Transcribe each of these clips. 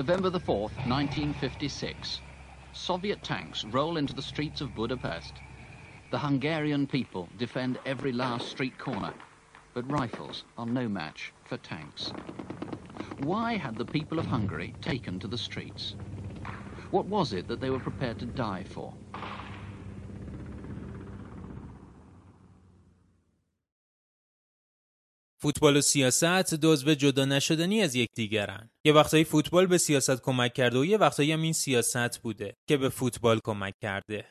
November the 4th, 1956. Soviet tanks roll into the streets of Budapest. The Hungarian people defend every last street corner, but rifles are no match for tanks. Why had the people of Hungary taken to the streets? What was it that they were prepared to die for? فوتبال و سیاست جزو جدا نشدنی از یکدیگرن. یه وقتایی فوتبال به سیاست کمک کرده و یه وقتایی هم این سیاست بوده که به فوتبال کمک کرده.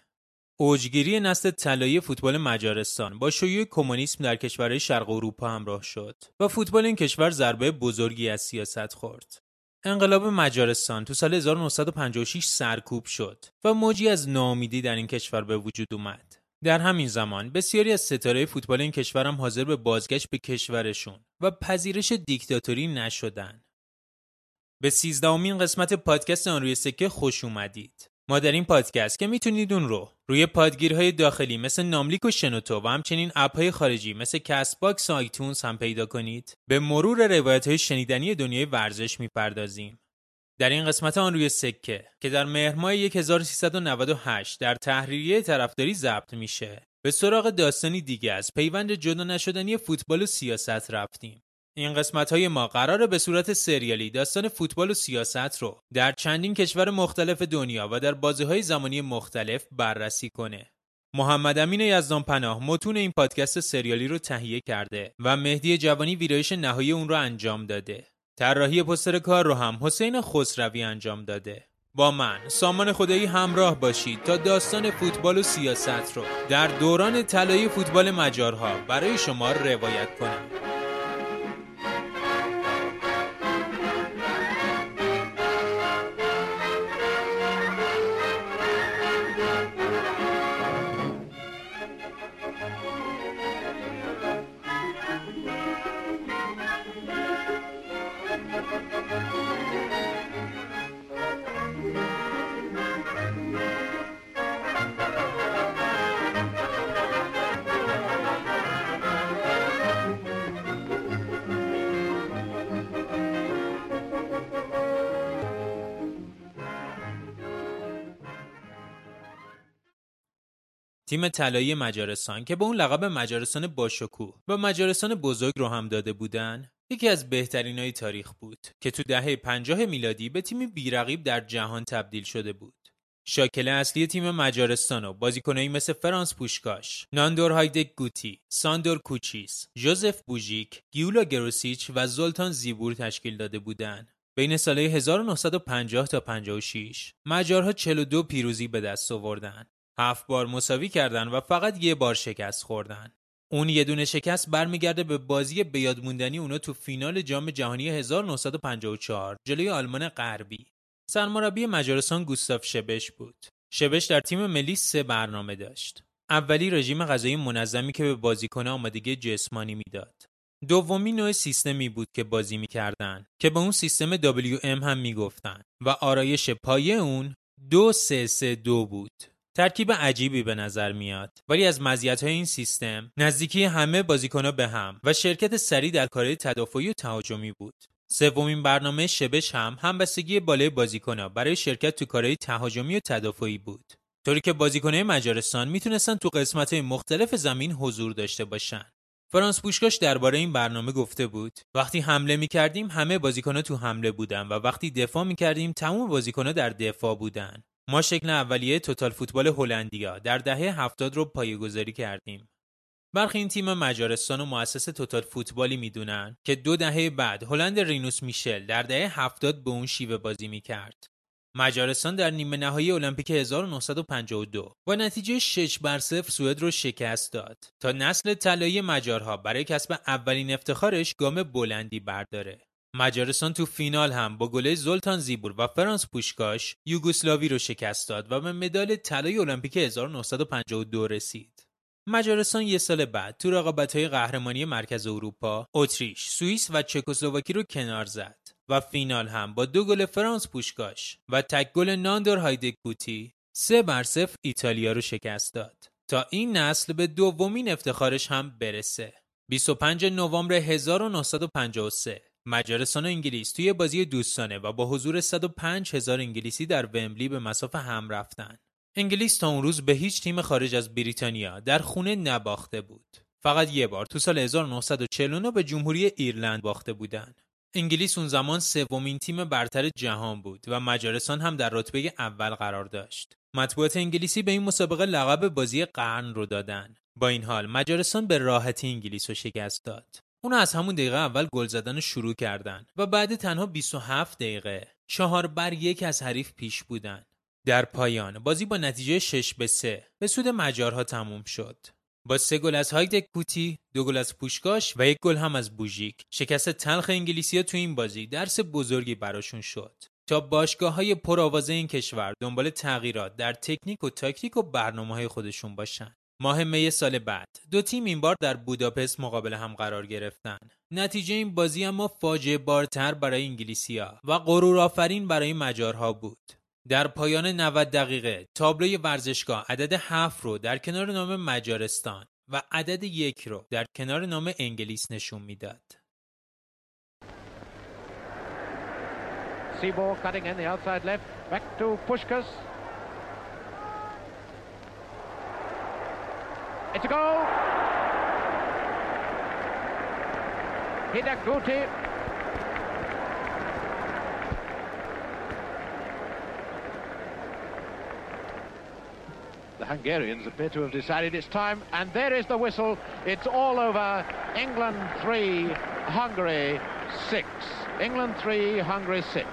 اوجگیری نسل طلایی فوتبال مجارستان با شیوع کمونیسم در کشورهای شرق اروپا همراه شد و فوتبال این کشور ضربه بزرگی از سیاست خورد. انقلاب مجارستان تو سال 1956 سرکوب شد و موجی از ناامیدی در این کشور به وجود اومد. در همین زمان بسیاری از ستاره فوتبال این کشور هم حاضر به بازگشت به کشورشون و پذیرش دیکتاتوری نشدن. به سیزدهمین قسمت پادکست آن روی سکه خوش اومدید. ما در این پادکست که می‌تونید اون رو روی پادگیرهای داخلی مثل ناملیک و شنوتو و همچنین اپ‌های خارجی مثل Castbox و iTunes هم پیدا کنید به مرور روایت های شنیدنی دنیای ورزش می‌پردازیم. در این قسمت آن روی سکه که در مهر ماه 1398 در تحریریه طرفداری ضبط میشه. به سراغ داستانی دیگه از پیوند جدا نشدنی فوتبال و سیاست رفتیم. این قسمت های ما قراره به صورت سریالی داستان فوتبال و سیاست رو در چندین کشور مختلف دنیا و در بازی های زمانی مختلف بررسی کنه. محمد امین یزدان پناه متون این پادکست سریالی رو تهیه کرده و مهدی جوانی ویرایش نهایی اون رو انجام داده. طراحی پستر کار رو هم حسین خسروی انجام داده. با من سامان خدایی همراه باشید تا داستان فوتبال و سیاست رو در دوران طلایی فوتبال مجارها برای شما روایت کنم. تیم طلایی مجارستان که به اون لقب مجارستان باشکوه و مجارستان بزرگ رو هم داده بودن یکی از بهترین های تاریخ بود که تو دهه 50 میلادی به تیمی بیرقیب در جهان تبدیل شده بود شاکله اصلی تیم مجارستان و بازیکنایی مثل فرانس پوشکاش، ناندور هایدک گوتی، ساندور کوچیس، جوزف بوژیک، گیولا گروسیچ و زولتان زیبور تشکیل داده بودند. بین سالهای 1950 تا 56 مجارها 42 پیروزی به دست آوردن هفت بار مساوی کردن و فقط یه بار شکست خوردن. اون یه دونه شکست برمیگرده به بازی بیادموندنی اونا تو فینال جام جهانی 1954 جلوی آلمان غربی. سرمربی مجارستان گوستاف شبش بود. شبش در تیم ملی سه برنامه داشت. اولی رژیم غذایی منظمی که به بازیکن آمادگی جسمانی می‌داد. دومی نوع سیستمی بود که بازی می‌کردن که به اون سیستم WM هم می‌گفتن و آرایش پایه اون دو سه سه دو بود. ترکیب عجیبی به نظر میاد. ولی از مزیت‌های این سیستم نزدیکی همه بازیکنها به هم و شرکت سریع در کارهای تدافعی و تهاجمی بود. سومین برنامه شبش هم همبستگی بالای بازیکنها برای شرکت تو کارهای تهاجمی و تدافعی بود. طوری که بازیکنهای مجارستان می‌تونستن تو قسمت‌های مختلف زمین حضور داشته باشن. فرانس بوشکاش درباره این برنامه گفته بود وقتی حمله می کردیم همه بازیکنها تو حمله بودن و وقتی دفاع می کردیم تمام بازیکنها در دفاع بودن. ما شکل اولیه توتال فوتبال هلندیا در دهه هفتاد رو پایه‌گذاری کردیم. برخی این تیم مجارستان و مؤسس توتال فوتبالی می‌دونن که دو دهه بعد هلند رینوس میشل در دهه هفتاد به اون شیوه بازی می‌کرد. مجارستان در نیمه نهایی المپیک 1952 با نتیجه 6 بر 0 سوئد رو شکست داد تا نسل طلایی مجارها برای کسب اولین افتخارش گام بلندی برداره. مجارستان تو فینال هم با گله زلتان زیبور و فرانس پوشکاش یوگسلاوی رو شکست داد و به مدال طلای المپیک 1952 رسید. مجارستان یه سال بعد تو رقابت‌های قهرمانی مرکز اروپا، اتریش، سوئیس و چکسلواکی رو کنار زد و فینال هم با دو گل فرانس پوشکاش و تک گل ناندور هایدکوتی سه بر صفر ایتالیا رو شکست داد تا این نسل به دومین افتخارش هم برسه 25 نوامبر 1953 مجارستان و انگلیس توی بازی دوستانه و با حضور 105 هزار انگلیسی در ومبلی به مسافه هم رفتن. انگلیس تا اون روز به هیچ تیم خارج از بریتانیا در خونه نباخته بود. فقط یه بار تو سال 1949 به جمهوری ایرلند باخته بودن. انگلیس اون زمان سومین تیم برتر جهان بود و مجارستان هم در رتبه اول قرار داشت. مطبوعات انگلیسی به این مسابقه لقب بازی قرن رو دادن. با این حال مجارستان به راحتی انگلیس رو شکست داد. اونا از همون دقیقه اول گل زدن شروع کردن و بعد تنها 27 دقیقه چهار بر یک از حریف پیش بودن. در پایان بازی با نتیجه 6 به 3 به سود مجارها تموم شد. با سه گل از هایدک کوتی، دو گل از پوشکاش و یک گل هم از بوژیک، شکست تلخ انگلیسی تو این بازی درس بزرگی براشون شد. تا باشگاه های پرآوازه این کشور دنبال تغییرات در تکنیک و تاکتیک و برنامه های خودشون باشن. ماه می سال بعد دو تیم این بار در بوداپست مقابل هم قرار گرفتن نتیجه این بازی اما فاجعه بارتر برای انگلیسیا و غرور آفرین برای مجارها بود در پایان 90 دقیقه تابلوی ورزشگاه عدد 7 رو در کنار نام مجارستان و عدد یک رو در کنار نام انگلیس نشون می‌داد. cutting in the outside left, back to Pushkas. It's a goal. Hidaguti. The Hungarians appear to have decided it's time, and there is the whistle. It's all over. England 3, Hungary 6. England 3, Hungary 6.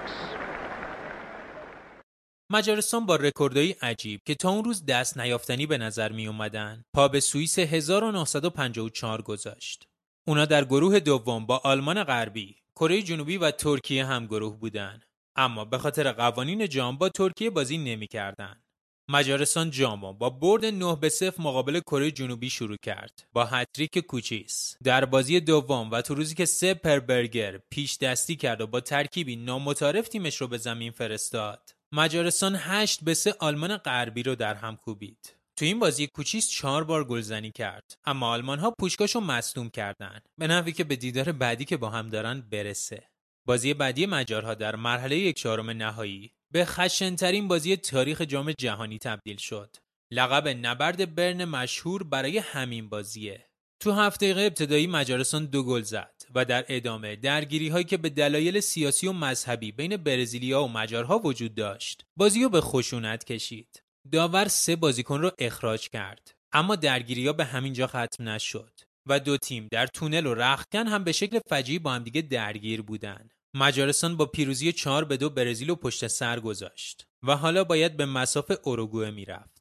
مجارستان با رکوردهای عجیب که تا اون روز دست نیافتنی به نظر می اومدن پا به سوئیس 1954 گذاشت. اونا در گروه دوم با آلمان غربی، کره جنوبی و ترکیه هم گروه بودن. اما به خاطر قوانین جام با ترکیه بازی نمی‌کردند. مجارستان جامو با برد 9 به 0 مقابل کره جنوبی شروع کرد با هتریک کوچیس در بازی دوم و تو روزی که سپر برگر پیش دستی کرد و با ترکیبی نامتعارف تیمش رو به زمین فرستاد مجارستان 8 به 3 آلمان غربی رو در هم کوبید. تو این بازی کوچیس چهار بار گلزنی کرد اما آلمان ها پوشکاشو مصدوم کردن به نحوی که به دیدار بعدی که با هم دارن برسه. بازی بعدی مجارها در مرحله یک چهارم نهایی به خشنترین بازی تاریخ جام جهانی تبدیل شد. لقب نبرد برن مشهور برای همین بازیه. تو هفته ابتدایی مجارستان دو گل زد و در ادامه درگیری هایی که به دلایل سیاسی و مذهبی بین برزیلیا و مجارها وجود داشت بازی رو به خشونت کشید. داور سه بازیکن رو اخراج کرد اما درگیری ها به همین جا ختم نشد و دو تیم در تونل و رختکن هم به شکل فجیعی با همدیگه درگیر بودند مجارستان با پیروزی چهار به دو برزیل و پشت سر گذاشت و حالا باید به مسافه اروگوئه می‌رفت.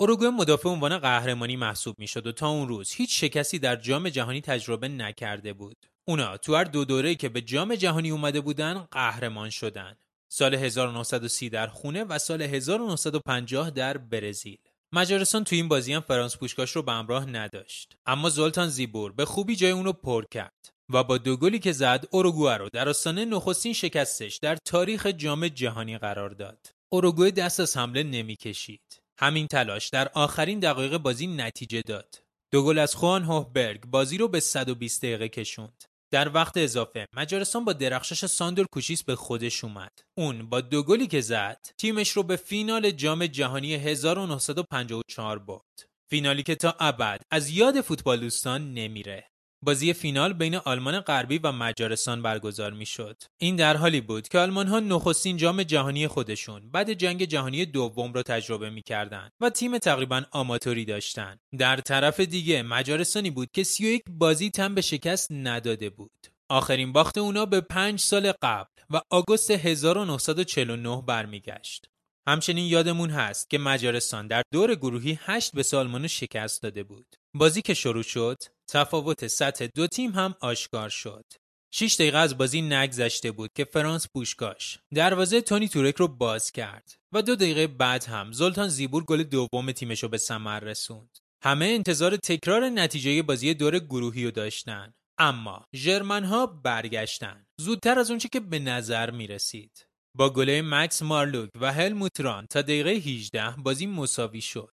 اروگوئه مدافع عنوان قهرمانی محسوب می‌شد و تا اون روز هیچ شکستی در جام جهانی تجربه نکرده بود اونا تو هر دو دوره که به جام جهانی اومده بودن قهرمان شدن. سال 1930 در خونه و سال 1950 در برزیل. مجارستان تو این بازی هم فرانس پوشکاش رو به همراه نداشت. اما زلتان زیبور به خوبی جای اونو پر کرد و با دو گلی که زد اوروگوئه رو در آستانه نخستین شکستش در تاریخ جام جهانی قرار داد. اوروگوئه دست از حمله نمی‌کشید. همین تلاش در آخرین دقایق بازی نتیجه داد. دو گل از خوان هوفبرگ بازی رو به 120 دقیقه کشوند. در وقت اضافه مجارستان با درخشش ساندور کوشیس به خودش اومد. اون با دو گلی که زد تیمش رو به فینال جام جهانی 1954 برد. فینالی که تا ابد از یاد فوتبال دوستان نمیره. بازی فینال بین آلمان غربی و مجارستان برگزار می‌شد. این در حالی بود که آلمان ها نخستین جام جهانی خودشون بعد جنگ جهانی دوم را تجربه می‌کردند و تیم تقریبا آماتوری داشتند. در طرف دیگه مجارستانی بود که 31 بازی تن به شکست نداده بود. آخرین باخت اونا به پنج سال قبل و آگوست 1949 برمیگشت. همچنین یادمون هست که مجارستان در دور گروهی 8 به سالمانو شکست داده بود. بازی که شروع شد، تفاوت سطح دو تیم هم آشکار شد. 6 دقیقه از بازی نگذشته بود که فرانس پوشکاش دروازه تونی تورک رو باز کرد و دو دقیقه بعد هم زلتان زیبور گل دوم تیمش رو به ثمر رسوند. همه انتظار تکرار نتیجه بازی دور گروهی رو داشتن. اما ژرمن ها برگشتن زودتر از اونچه که به نظر می رسید. با گله مکس مارلوک و هلموتران تا دقیقه 18 بازی مساوی شد.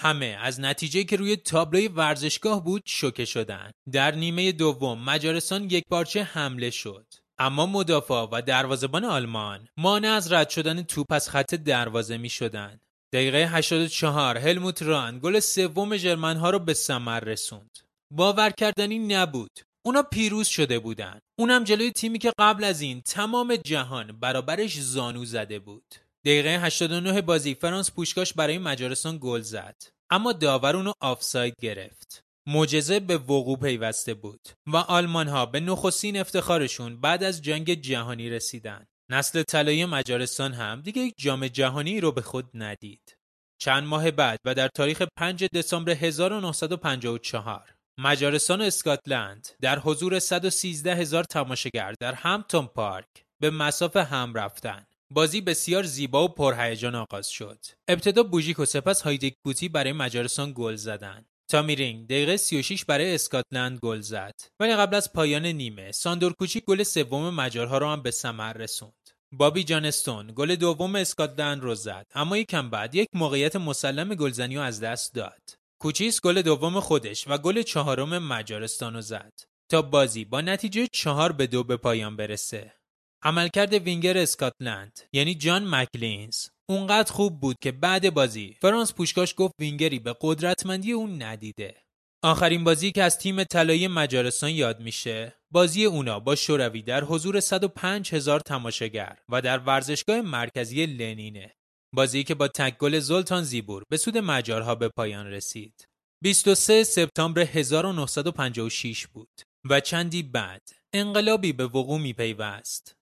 همه از نتیجه که روی تابلوی ورزشگاه بود شوکه شدند. در نیمه دوم مجارستان یک پارچه حمله شد. اما مدافع و دروازبان آلمان مانع از رد شدن توپ از خط دروازه می شدند. دقیقه 84 هلموت ران گل سوم ژرمن ها رو به ثمر رسوند. باور کردنی نبود. اونا پیروز شده بودن. اونم جلوی تیمی که قبل از این تمام جهان برابرش زانو زده بود. دقیقه 89 بازی فرانس پوشکاش برای مجارستان گل زد. اما داور اونو آفساید گرفت. معجزه به وقوع پیوسته بود و آلمان ها به نخستین افتخارشون بعد از جنگ جهانی رسیدن. نسل طلایی مجارستان هم دیگه یک جام جهانی رو به خود ندید. چند ماه بعد و در تاریخ 5 دسامبر 1954 مجارستان و اسکاتلند در حضور 113 هزار تماشاگر در همتون پارک به مسافه هم رفتن. بازی بسیار زیبا و پرهیجان آغاز شد. ابتدا بوژیک و سپس هیدگکوتی برای مجارستان گل زدند. تامی رینگ دقیقه 36 برای اسکاتلند گل زد. ولی قبل از پایان نیمه ساندور کوچیس گل سوم مجارها را هم به ثمر رسوند. بابی جانستون گل دوم اسکاتلند رو زد اما یکم بعد یک موقعیت مسلم گلزنی از دست داد. کوچیس گل دوم خودش و گل چهارم مجارستان رو زد تا بازی با نتیجه چهار به دو به پایان برسه. عملکرد وینگر اسکاتلند یعنی جان مکلینز اونقدر خوب بود که بعد بازی فرانس پوشکاش گفت وینگری به قدرتمندی اون ندیده. آخرین بازی که از تیم طلایی مجارستان یاد میشه بازی اونا با شوروی در حضور 105 هزار تماشاگر و در ورزشگاه مرکزی لنینه. بازی که با تک گل زلتان زیبور به سود مجارها به پایان رسید. 23 سپتامبر 1956 بود و چندی بعد انقلابی به وقوع می پیوست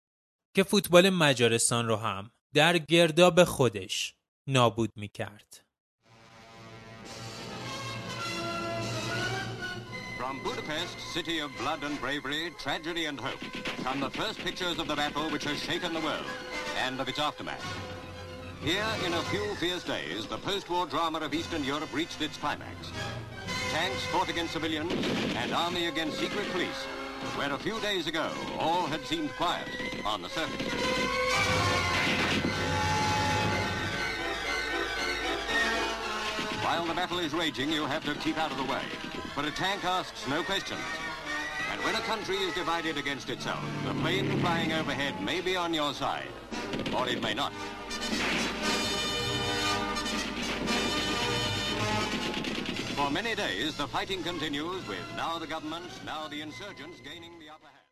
که فوتبال مجارستان رو هم در گرداب خودش نابود می کرد. From Budapest, city of blood and bravery, tragedy and hope, come the first pictures of the battle which has shaken the world and of its aftermath. Here, in a few fierce days, the post-war drama of Eastern Europe reached its climax. Tanks fought against civilians and army against secret police, where a few days ago all had seemed quiet on the surface. While the battle is raging, you have to keep out of the way. But a tank asks no questions. And when a country is divided against itself, the plane flying overhead may be on your side, or it may not. For many days, the fighting continues with now the government, now the insurgents gaining the upper hand.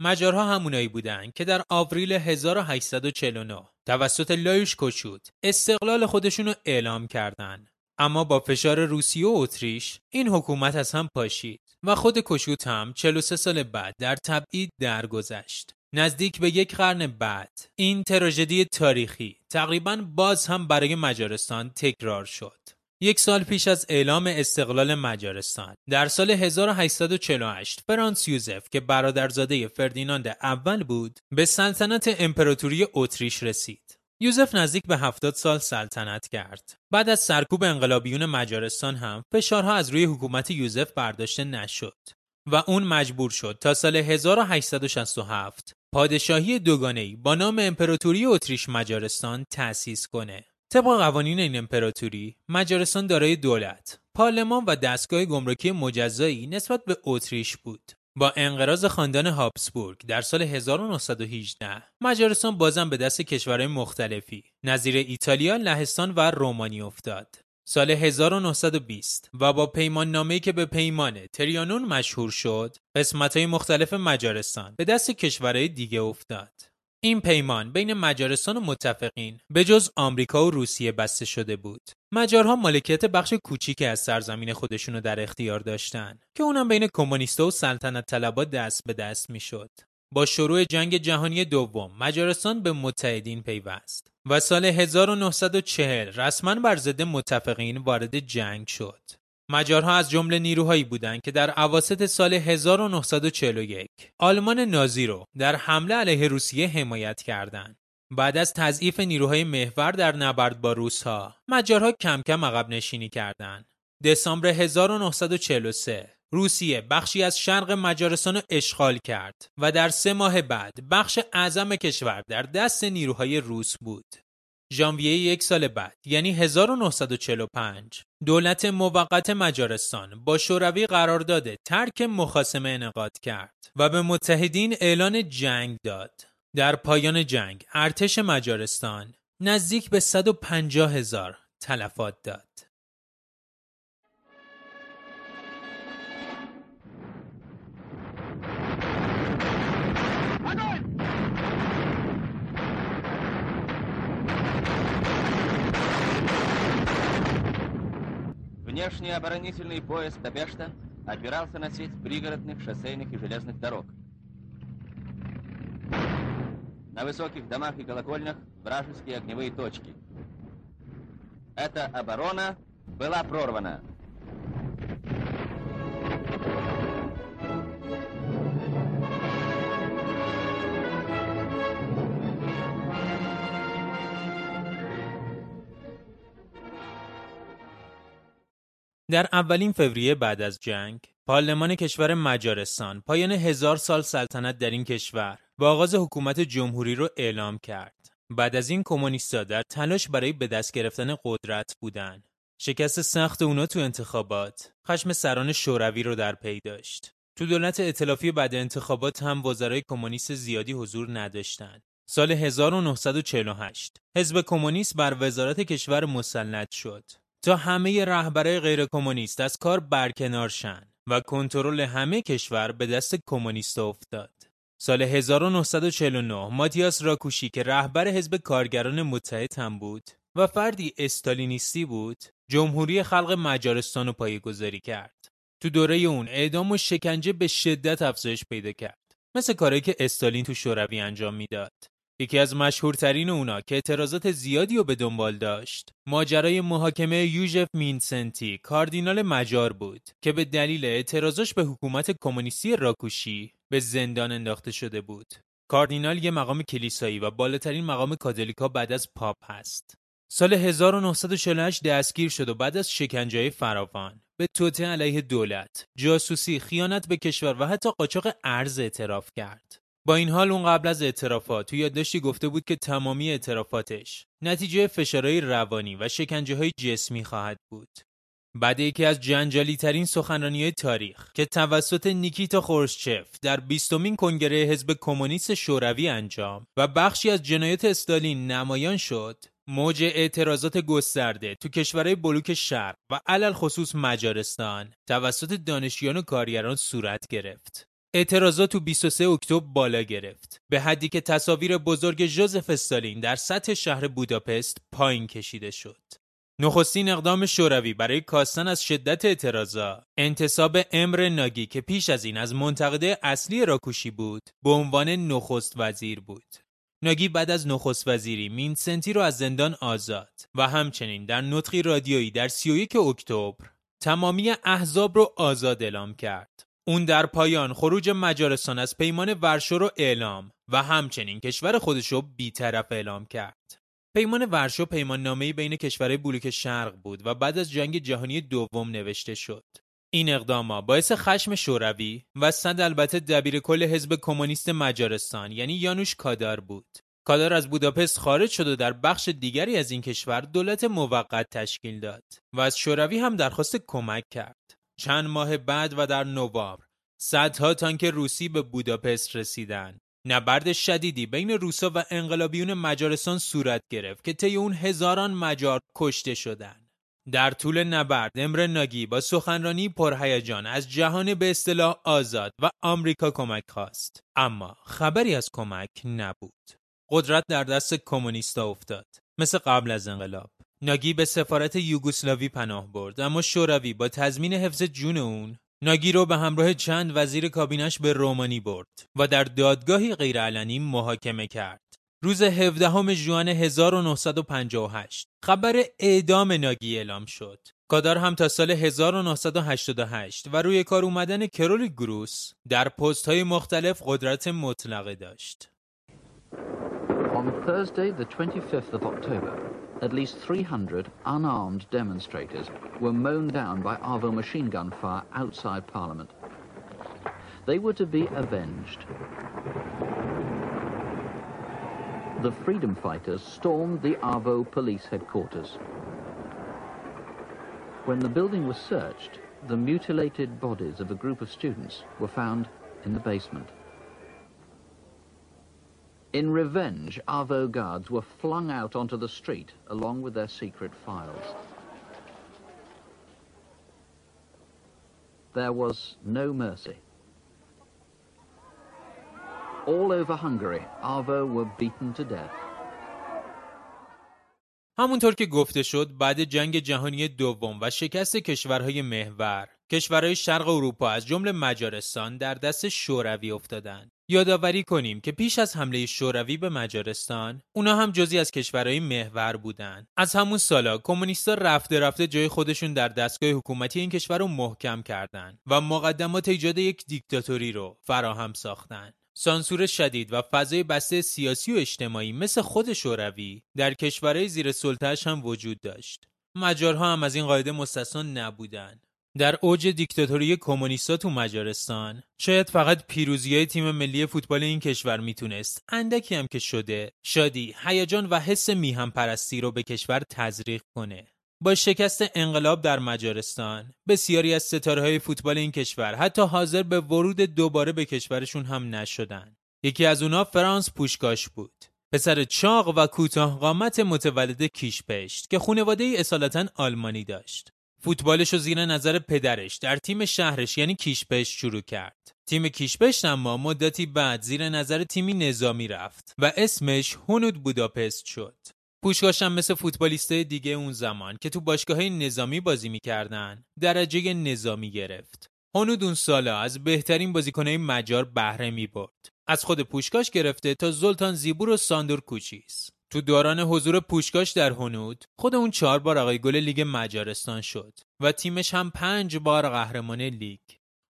مجارها همونایی بودن که در آوریل 1849 توسط لایوش کشوت استقلال خودشون رو اعلام کردند. اما با فشار روسیه و اتریش این حکومت از هم پاشید و خود کشوت هم 43 سال بعد در تبعید درگذشت. نزدیک به یک قرن بعد این تراژدی تاریخی تقریبا باز هم برای مجارستان تکرار شد. یک سال پیش از اعلام استقلال مجارستان در سال 1848 فرانس یوزف که برادرزاده فردیناند اول بود به سلطنت امپراتوری اتریش رسید. یوزف نزدیک به 70 سال سلطنت کرد. بعد از سرکوب انقلابیون مجارستان هم فشارها از روی حکومت یوزف برداشته نشد و اون مجبور شد تا سال 1867 پادشاهی دوگانه‌ای با نام امپراتوری اتریش مجارستان تأسیس کنه. طبق قوانین این امپراتوری مجارستان دارای دولت، پارلمان و دستگاه گمرکی مجزایی نسبت به اتریش بود. با انقراض خاندان هابسبورگ در سال 1918 مجارستان بازم به دست کشورهای مختلفی نظیر ایتالیا، لهستان و رومانی افتاد. سال 1920 و با پیمان نامه‌ای که به پیمان تریانون مشهور شد، قسمت‌های مختلف مجارستان به دست کشورهای دیگه افتاد. این پیمان بین مجارستان و متفقین به جز آمریکا و روسیه بسته شده بود. مجارها مالکیت بخش کوچیکی از سرزمین خودشونو در اختیار داشتن که اونم بین کمونیستا و سلطنت طلبا دست به دست می‌شد. با شروع جنگ جهانی دوم مجارستان به متحدین پیوست و سال 1940 رسما بر ضد متفقین وارد جنگ شد. مجارها از جمله نیروهایی بودند که در اواسط سال 1941 آلمان نازی رو در حمله علیه روسیه حمایت کردند. بعد از تضعیف نیروهای محور در نبرد با روسها، مجارها کم کم عقب نشینی کردند. دسامبر 1943 روسیه بخشی از شرق مجارستان رو اشغال کرد و در سه ماه بعد بخش اعظم کشور در دست نیروهای روس بود. ژانویه یک سال بعد یعنی 1945 دولت موقت مجارستان با شوروی قرارداد ترک مخاسمه انعقاد کرد و به متحدین اعلان جنگ داد. در پایان جنگ ارتش مجارستان نزدیک به 150 هزار تلفات داد. Внешний оборонительный пояс Табешта опирался на сеть пригородных шоссейных и железных дорог. На высоких домах и колокольнях вражеские огневые точки. Эта оборона была прорвана. در اولین فوریه بعد از جنگ پارلمان کشور مجارستان پایان هزار سال سلطنت در این کشور با آغاز حکومت جمهوری رو اعلام کرد. بعد از این کمونیستا در تلاش برای به دست گرفتن قدرت بودند. شکست سخت اونا تو انتخابات خشم سران شوروی رو در پی داشت. تو دولت ائتلافی بعد انتخابات هم وزرای کمونیست زیادی حضور نداشتند. سال 1948 حزب کمونیست بر وزارت کشور مسلط شد تا همه رهبرای غیر کمونیست از کار برکنار شن و کنترل همه کشور به دست کمونیست افتاد. سال 1949 ماتیاس راکوشی که رهبر حزب کارگران متحد هم بود و فردی استالینیستی بود جمهوری خلق مجارستان رو پایگذاری کرد. تو دوره اون اعدام و شکنجه به شدت افزایش پیدا کرد. مثل کاری که استالین تو شوروی انجام می‌داد. یکی از مشهورترین اونا که اعتراضات زیادی رو به دنبال داشت ماجرای محاکمه یوژف مینسنتی کاردینال مجار بود که به دلیل اعتراضاش به حکومت کمونیستی راکوشی به زندان انداخته شده بود کاردینال یه مقام کلیسایی و بالاترین مقام کاتولیکا بعد از پاپ هست سال 1948 دستگیر شد و بعد از شکنجه فراوان به توته علیه دولت، جاسوسی، خیانت به کشور و حتی قاچاق ارز اعتراف کرد. با این حال اون قبل از اعترافات تو یادداشتی گفته بود که تمامی اعترافاتش نتیجه فشارهای روانی و شکنجه های جسمی خواهد بود. بعد یکی از جنجالی ترین سخنرانی تاریخ که توسط نیکیتا خورشچف در بیستمین کنگره حزب کمونیست شوروی انجام و بخشی از جنایات استالین نمایان شد موج اعتراضات گسترده تو کشورهای بلوک شرق و علل خصوص مجارستان توسط دانشیان و کارگران صورت گرفت. اعتراضات تو 23 اکتبر بالا گرفت به حدی که تصاویر بزرگ ژوزف استالین در سطح شهر بوداپست پایین کشیده شد. نخستین اقدام شوروی برای کاستن از شدت اعتراضا انتصاب امر ناگی که پیش از این از منتقده اصلی راکوشی بود به عنوان نخست وزیر بود. ناگی بعد از نخست وزیری مینسنتی رو از زندان آزاد و همچنین در نطقی رادیویی در 31 اکتبر تمامی احزاب رو آزاد اعلام کرد. اون در پایان خروج مجارستان از پیمان ورشو رو اعلام و همچنین کشور خودش رو بیطرف اعلام کرد. پیمان ورشو پیمان نامه‌ای بین کشورهای بلوک شرق بود و بعد از جنگ جهانی دوم نوشته شد. این اقداما باعث خشم شوروی و صد البته دبیر کل حزب کمونیست مجارستان یعنی یانوش کادار بود. کادار از بوداپست خارج شد و در بخش دیگری از این کشور دولت موقت تشکیل داد و از شوروی هم درخواست کمک کرد. چند ماه بعد و در نوامبر صدها تانک روسی به بوداپست رسیدند. نبرد شدیدی بین روسا و انقلابیون مجارستان صورت گرفت که طی اون هزاران مجار کشته شدند. در طول نبرد امر ناگی با سخنرانی پرهیجان از جهان به اصطلاح آزاد و آمریکا کمک خواست اما خبری از کمک نبود قدرت در دست کمونیستا افتاد مثل قبل از انقلاب ناگی به سفارت یوگسلاوی پناه برد اما شوروی با تضمین حفظ جون اون ناگی رو به همراه چند وزیر کابینش به رومانی برد و در دادگاهی غیرعلنی محاکمه کرد. روز 17 ژوئن 1958 خبر اعدام ناگی اعلام شد کادار هم تا سال 1988 و روی کار اومدن کرول گروس در پست های مختلف قدرت مطلقه داشت. On Thursday, the 25th of October, at least 300 unarmed demonstrators were mown down by Arvo machine gun fire outside Parliament. They were to be avenged. The freedom fighters stormed the Arvo police headquarters. When the building was searched, the mutilated bodies of a group of students were found in the basement. In revenge, Arvo guards were flung out onto the street along with their secret files. There was no mercy. All over Hungary, Arvo were beaten to death. همونطور که گفته شد بعد جنگ جهانی دوم و شکست کشورهای محور کشورهای شرق اروپا از جمله مجارستان در دست شوروی افتادند یادآوری کنیم که پیش از حمله شوروی به مجارستان اونا هم جزی از کشورهای محور بودند از همون سالا کمونیستا رفته رفته جای خودشون در دستگاه حکومتی این کشور رو محکم کردند و مقدمات ایجاد یک دیکتاتوری رو فراهم ساختند سانسور شدید و فضای بسته سیاسی و اجتماعی مثل خود شوروی در کشورهای زیر سلطهش هم وجود داشت. مجارها هم از این قاعده مستثنا نبودند. در اوج دیکتاتوری کمونیستا تو مجارستان. شاید فقط پیروزی های تیم ملی فوتبال این کشور می‌تونست. اندکی هم که شده. شادی هیجان و حس میهم پرستی رو به کشور تزریق کنه. با شکست انقلاب در مجارستان. بسیاری از ستاره های فوتبال این کشور حتی حاضر به ورود دوباره به کشورشون هم نشدن. یکی از اونا فرانس پوشکاش بود. پسر چاق و کوتاه قامت متولد کیشپشت که خانواده ای اصالتا آلمانی داشت. فوتبالش رو زیر نظر پدرش در تیم شهرش یعنی کیشپشت شروع کرد تیم کیشپشت اما مدتی بعد زیر نظر تیمی نظامی رفت و اسمش هونود بوداپست شد پوشکاش هم مثل فوتبالیست دیگه اون زمان که تو باشگاه نظامی بازی می‌کردن درجه نظامی گرفت. هنود اون سالا از بهترین بازیکنهای مجار بهره می برد. از خود پوشکاش گرفته تا زلطان زیبور و ساندور کوچیس. تو دوران حضور پوشکاش در هنود خود اون چهار بار آقای گل لیگ مجارستان شد و تیمش هم پنج بار قهرمان لیگ.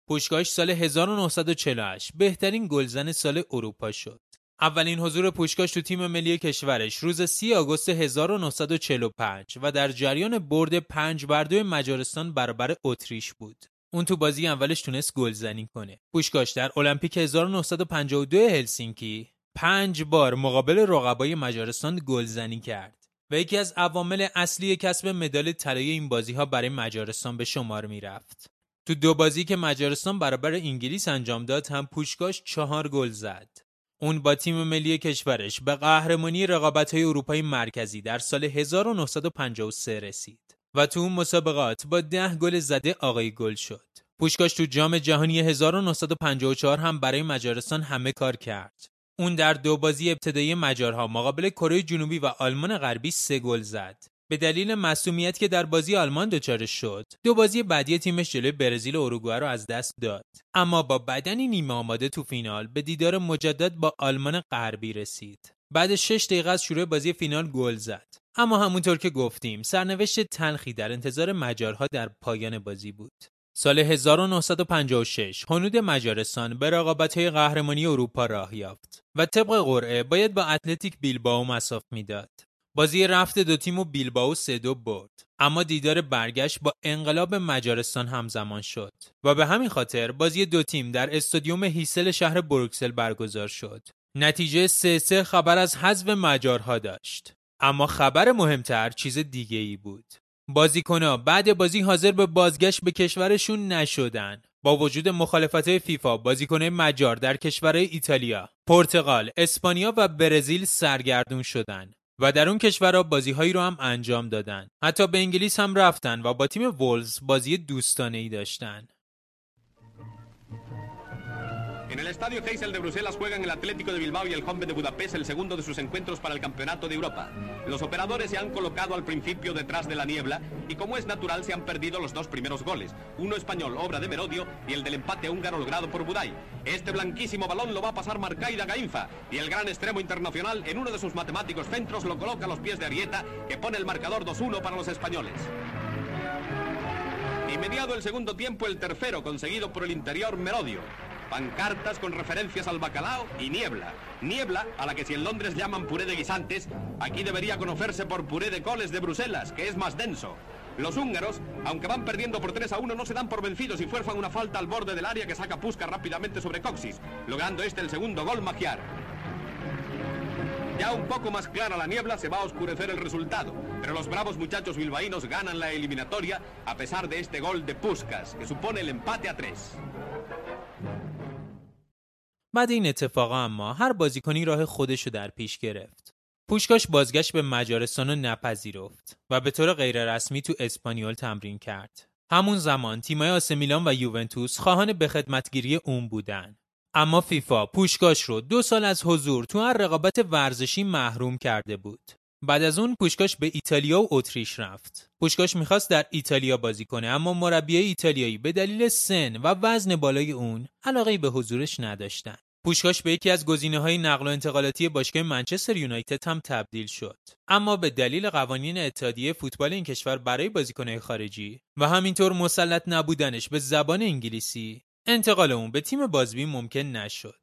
پوشکاش سال 1948 بهترین گلزن سال اروپا شد. اولین حضور پوشکاش تو تیم ملی کشورش روز 30 آگوست 1945 و در جریان برد پنج بر مجارستان برابر اتریش بود. اون تو بازی اولش تونست گلزنی کنه. پوشکاش در المپیک 1952 هلسینکی پنج بار مقابل رقبای مجارستان گلزنی کرد و یکی از عوامل اصلی کسب مدال طلای این بازی ها برای مجارستان به شمار می رفت. تو دو بازی که مجارستان برابر انگلیس انجام داد هم پوشکاش چهار گل زد. اون با تیم ملی کشورش به قهرمانی رقابت‌های اروپای مرکزی در سال 1953 رسید و تو اون مسابقات با ده گل زده آقای گل شد. پوشکاش تو جام جهانی 1954 هم برای مجارستان همه کار کرد. اون در دو بازی ابتدایی مجارها مقابل کره جنوبی و آلمان غربی سه گل زد. به دلیل مسئولیت که در بازی آلمان دچارش شد دو بازی بعدی تیمش جلوی برزیل و اروگوئه رو از دست داد. اما با بدنی نیمه آماده تو فینال به دیدار مجدد با آلمان غربی رسید. بعد 6 دقیقه از شروع بازی فینال گل زد. اما همونطور که گفتیم سرنوشت تلخی در انتظار مجارها در پایان بازی بود. سال 1956 هنود مجارستان به رقابت‌های قهرمانی اروپا راه یافت و طبق قرعه باید با اتلتیک بیلبائو مساف می‌داد. بازی رفت دو تیم و بیلباو سه دو برد اما دیدار برگشت با انقلاب مجارستان همزمان شد و به همین خاطر بازی دو تیم در استادیوم هیسل شهر بروکسل برگزار شد. نتیجه سه سه خبر از حذف مجارها داشت. اما خبر مهمتر چیز دیگه ای بود. بازیکنها بعد بازی حاضر به بازگشت به کشورشون نشدن. با وجود مخالفت فیفا بازیکن مجار در کشورهای ایتالیا، پرتغال، اسپانیا و برزیل سرگردون شدند و در اون کشورها بازی هایی رو هم انجام دادن. حتی به انگلیس هم رفتن و با تیم وولز بازی دوستانه ای داشتن. En el estadio Heysel de Bruselas juegan el Atlético de Bilbao y el Honved de Budapest el segundo de sus encuentros para el Campeonato de Europa. Los operadores se han colocado al principio detrás de la niebla y como es natural se han perdido los dos primeros goles, uno español obra de Merodio y el del empate húngaro logrado por Budai. Este blanquísimo balón lo va a pasar Marcaida Gainfa y el gran extremo internacional en uno de sus matemáticos centros lo coloca a los pies de Arieta que pone el marcador 2-1 para los españoles. Y mediado el segundo tiempo, el tercero conseguido por el interior Merodio. Pancartas con referencias al bacalao y niebla. Niebla, a la que si en Londres llaman puré de guisantes, aquí debería conocerse por puré de coles de Bruselas, que es más denso. Los húngaros, aunque van perdiendo por 3 a 1, no se dan por vencidos y fuerzan una falta al borde del área que saca Pusca rápidamente sobre Coxis, logrando este el segundo gol magiar. Ya un poco más clara la niebla se va a oscurecer el resultado, pero los bravos muchachos bilbaínos ganan la eliminatoria a pesar de este gol de Puskas, que supone el empate a 3. بعد این اتفاق اما هر بازیکنی راه خودش رو در پیش گرفت. پوشکاش بازگشت به مجارستان رو نپذیرفت و به طور غیررسمی تو اسپانیول تمرین کرد. همون زمان تیمای آسه میلان و یوونتوس خواهان به خدمتگیری اون بودن. اما فیفا پوشکاش رو دو سال از حضور تو هر رقابت ورزشی محروم کرده بود. بعد از اون پوشکاش به ایتالیا و اتریش رفت. پوشکاش می‌خواست در ایتالیا بازی کنه اما مربی ایتالیایی به دلیل سن و وزن بالای اون علاقه به حضورش نداشتن. پوشکاش به یکی از گزینه های نقل و انتقالاتی باشگاه منچستر یونایتد هم تبدیل شد اما به دلیل قوانین اتحادیه فوتبال این کشور برای بازیکنهای خارجی و همینطور مسلط نبودنش به زبان انگلیسی انتقال اون به تیم بازبی ممکن نشد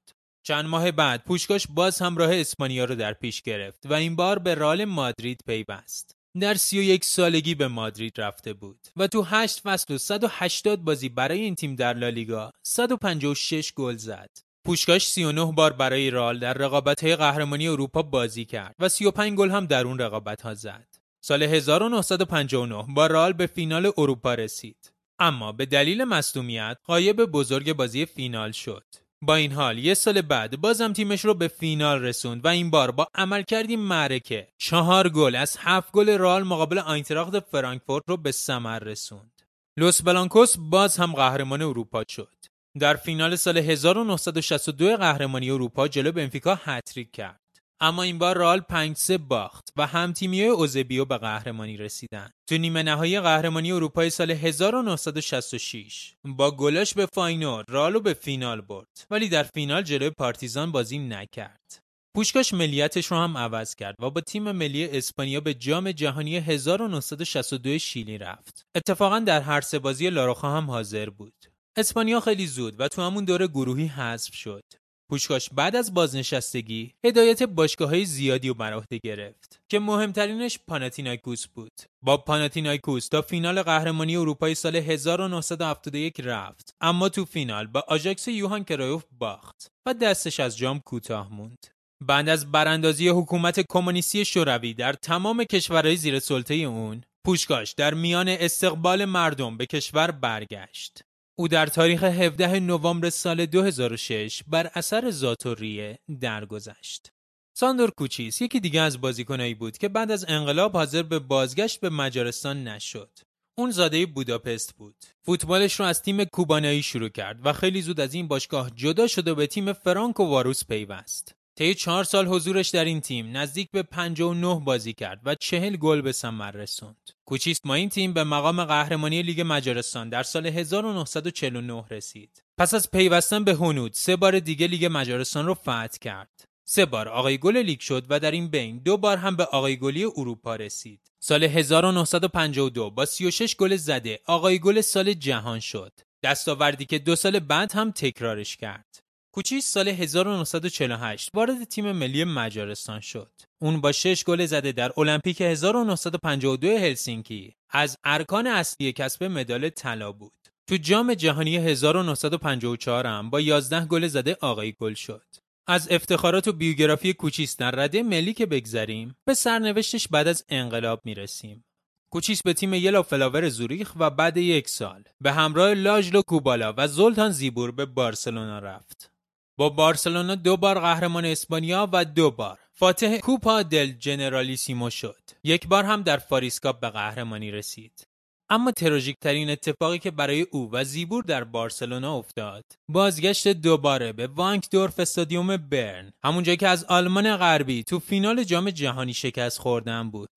چند ماه بعد پوشکاش باز هم راه اسپانیا رو در پیش گرفت و این بار به رال مادرید پیوست در 31 سالگی به مادرید رفته بود و تو 8 فصل و 180 بازی برای این تیم در لالیگا 156 گل زد پوشکاش 39 بار برای رال در رقابت های قهرمانی اروپا بازی کرد و 35 گل هم در اون رقابت ها زد. سال 1959 با رال به فینال اروپا رسید. اما به دلیل مصدومیت قایب بزرگ بازی فینال شد. با این حال یه سال بعد بازم تیمش رو به فینال رسوند و این بار با عمل کردیم معرکه چهار گل از هفت گل رال مقابل آینتراخت فرانکفورت رو به ثمر رسوند. لوس بلانکوس باز هم قهرمان اروپا شد. در فینال سال 1962 قهرمانی اروپا جلو بنفیکا هتریک کرد. اما این بار رال 5 3 باخت و هم تیمی اوزبیو به قهرمانی رسیدن. تو نیمه نهایی قهرمانی اروپای سال 1966 با گل‌هاش به فاینور رالو به فینال برد ولی در فینال جلوی پارتیزان بازی نکرد. پوشکاش ملیتش رو هم عوض کرد و با تیم ملی اسپانیا به جام جهانی 1962 شیلی رفت. اتفاقا در هر سه بازی لاروخا هم حاضر بود. اسپانیا خیلی زود و تو همون دور گروهی حذف شد. پوشکاش بعد از بازنشستگی هدایت باشگاه های زیادی رو بر عهده گرفت که مهمترینش پاناتینایکوس بود. با پاناتینایکوس تا فینال قهرمانی اروپای سال 1971 رفت اما تو فینال با آژاکس یوهان کرایوف باخت و دستش از جام کوتاه موند. بعد از براندازی حکومت کمونیستی شوروی در تمام کشورهای زیر سلطه اون پوشکاش در میان استقبال مردم به کشور برگشت. او در تاریخ 17 نوامبر سال 2006 بر اثر ذات‌الریه درگذشت. ساندور کوچیس یکی دیگه از بازیکنایی بود که بعد از انقلاب حاضر به بازگشت به مجارستان نشد. اون زاده بوداپست بود. فوتبالش رو از تیم کوبانایی شروع کرد و خیلی زود از این باشگاه جدا شد و به تیم فرنس واروش پیوست. طی چهار سال حضورش در این تیم نزدیک به 59 بازی کرد و 40 گل به ثمر رسوند. کوچیس با این تیم به مقام قهرمانی لیگ مجارستان در سال 1949 رسید. پس از پیوستن به هونود سه بار دیگه لیگ مجارستان رو فتح کرد. سه بار آقای گل لیگ شد و در این بین دو بار هم به آقای گلی اروپا رسید. سال 1952 با 36 گل زده آقای گل سال جهان شد. دستاوردی که دو سال بعد هم تکرارش کرد. کوچیس سال 1948 وارد تیم ملی مجارستان شد. اون با 6 گل زده در المپیک 1952 هلسینکی از ارکان اصلی کسب مدال طلا بود. تو جام جهانی 1954 هم با 11 گل زده آقای گل شد. از افتخارات و بیوگرافی کوچیس در رده ملی که بگذریم به سرنوشتش بعد از انقلاب می‌رسیم. کوچیس به تیم یانگ فلوز زوریخ و بعد یک سال به همراه لاسلو کوبالا و زولتان زیبور به بارسلونا رفت. با بارسلونا دو بار قهرمان اسپانیا و دو بار فاتح کوپا دل جنرالیسیمو شد. یک بار هم در Fairs Cup به قهرمانی رسید. اما تراژیک ترین اتفاقی که برای او و زیبور در بارسلونا افتاد بازگشت دوباره به وانکدورف استادیوم برن همونجایی که از آلمان غربی تو فینال جام جهانی شکست خورده بود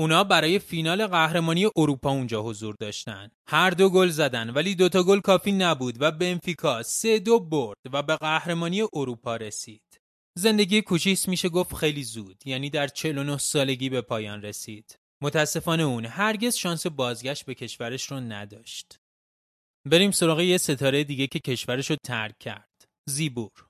اونا برای فینال قهرمانی اروپا اونجا حضور داشتن. هر دو گل زدن ولی دوتا گل کافی نبود و بنفیکا سه دو برد و به قهرمانی اروپا رسید. زندگی کوچیس میشه گفت خیلی زود یعنی در 49 سالگی به پایان رسید. متاسفانه اون هرگز شانس بازگشت به کشورش رو نداشت. بریم سراغ یه ستاره دیگه که کشورش رو ترک کرد زیبور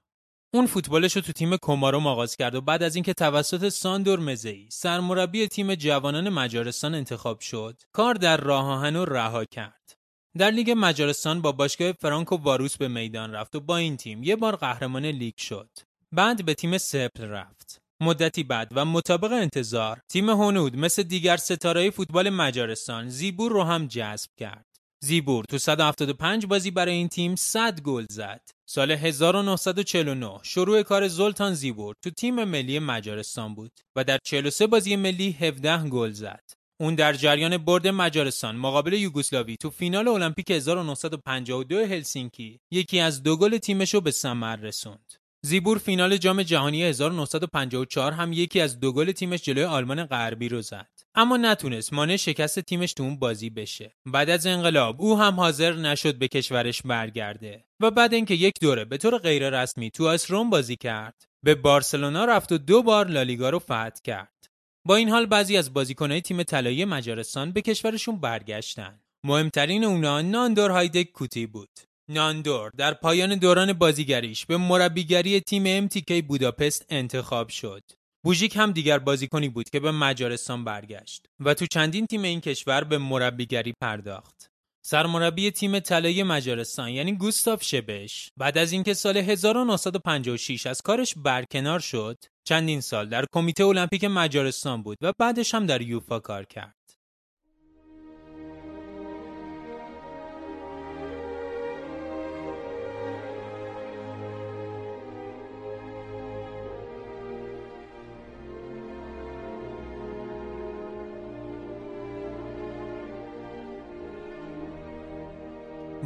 اون فوتبالش رو تو تیم کومارو آغاز کرد و بعد از اینکه توسط ساندور مزئی سرمربی تیم جوانان مجارستان انتخاب شد کار در راه آهن رها کرد. در لیگ مجارستان با باشگاه فرانکو واروس به میدان رفت و با این تیم یه بار قهرمان لیگ شد. بعد به تیم سپل رفت. مدتی بعد و مطابق انتظار تیم هنود مثل دیگر ستاره فوتبال مجارستان زیبور رو هم جذب کرد. زیبور تو 175 بازی برای این تیم 100 گل زد. سال 1949 شروع کار زلتان زیبور تو تیم ملی مجارستان بود و در 43 بازی ملی 17 گل زد. اون در جریان برد مجارستان مقابل یوگسلاوی تو فینال المپیک 1952 هلسینکی یکی از دو گل تیمش رو به ثمر رسوند. زیبور فینال جام جهانی 1954 هم یکی از دو گل تیمش جلوی آلمان غربی رو زد. اما نتونست مانع شکست تیمش تو اون بازی بشه. بعد از انقلاب او هم حاضر نشد به کشورش برگرده و بعد اینکه یک دوره به طور غیر رسمی تو روم بازی کرد، به بارسلونا رفت و دو بار لالیگا رو فتح کرد. با این حال بعضی از بازیکنهای تیم طلایی مجارستان به کشورشون برگشتن. مهمترین اونا ناندور هایدک کوتی بود. ناندور در پایان دوران بازیگریش به مربیگری تیم امتیکی بوداپست انتخاب شد. بوژیک هم دیگر بازیکنی بود که به مجارستان برگشت و تو چندین تیم این کشور به مربیگری پرداخت. سرمربی تیم طلایی مجارستان یعنی گوستاف شبش بعد از اینکه سال 1956 از کارش برکنار شد چندین سال در کمیته المپیک مجارستان بود و بعدش هم در یوفا کار کرد.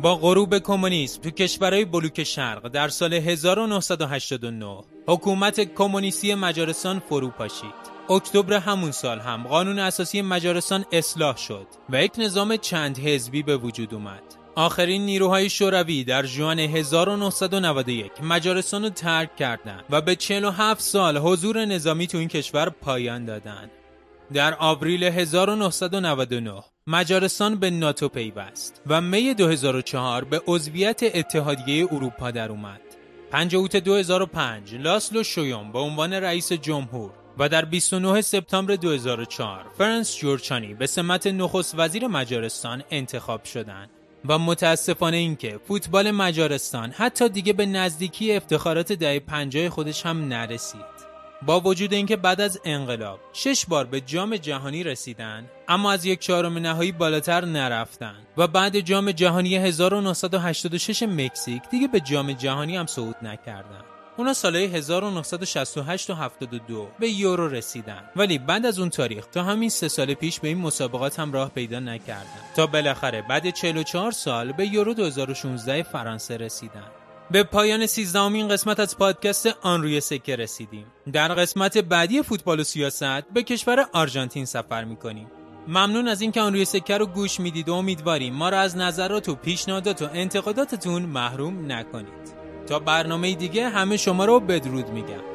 با غروب کمونیسم تو کشورهای بلوک شرق در سال 1989 حکومت کمونیستی مجارستان فرو پاشید. اکتبر همون سال هم قانون اساسی مجارستان اصلاح شد و یک نظام چند حزبی به وجود اومد. آخرین نیروهای شوروی در جوان 1991 مجارستان رو ترک کردند و به 47 سال حضور نظامی تو این کشور پایان دادند. در آوریل 1999 مجارستان به ناتو پیوست و می 2004 به عضویت اتحادیه اروپا در اومد. 5 اوت 2005 لاسلو شویوم به عنوان رئیس جمهور و در 29 سپتامبر 2004 فرانس جورچانی به سمت نخست وزیر مجارستان انتخاب شدند. و متاسفانه اینکه فوتبال مجارستان حتی دیگه به نزدیکی افتخارات دهه 50 خودش هم نرسید. با وجود اینکه بعد از انقلاب شش بار به جام جهانی رسیدن اما از یک چهارم نهایی بالاتر نرفتن و بعد جام جهانی 1986 مکزیک دیگه به جام جهانی هم صعود نکردن. اونا سالهای 1968 و 72 به یورو رسیدن. ولی بعد از اون تاریخ تا همین سه سال پیش به این مسابقات هم راه پیدا نکردن. تا بالاخره بعد 44 سال به یورو 2016 فرانسه رسیدن. به پایان سیزدهمین قسمت از پادکست آن روی سکه رسیدیم. در قسمت بعدی فوتبال و سیاست به کشور آرژانتین سفر می‌کنیم. ممنون از اینکه آن روی سکه رو گوش می‌دید و امیدواریم ما را از نظرات و پیشنهادات و انتقاداتتون محروم نکنید. تا برنامه دیگه همه شما رو بدرود میگم.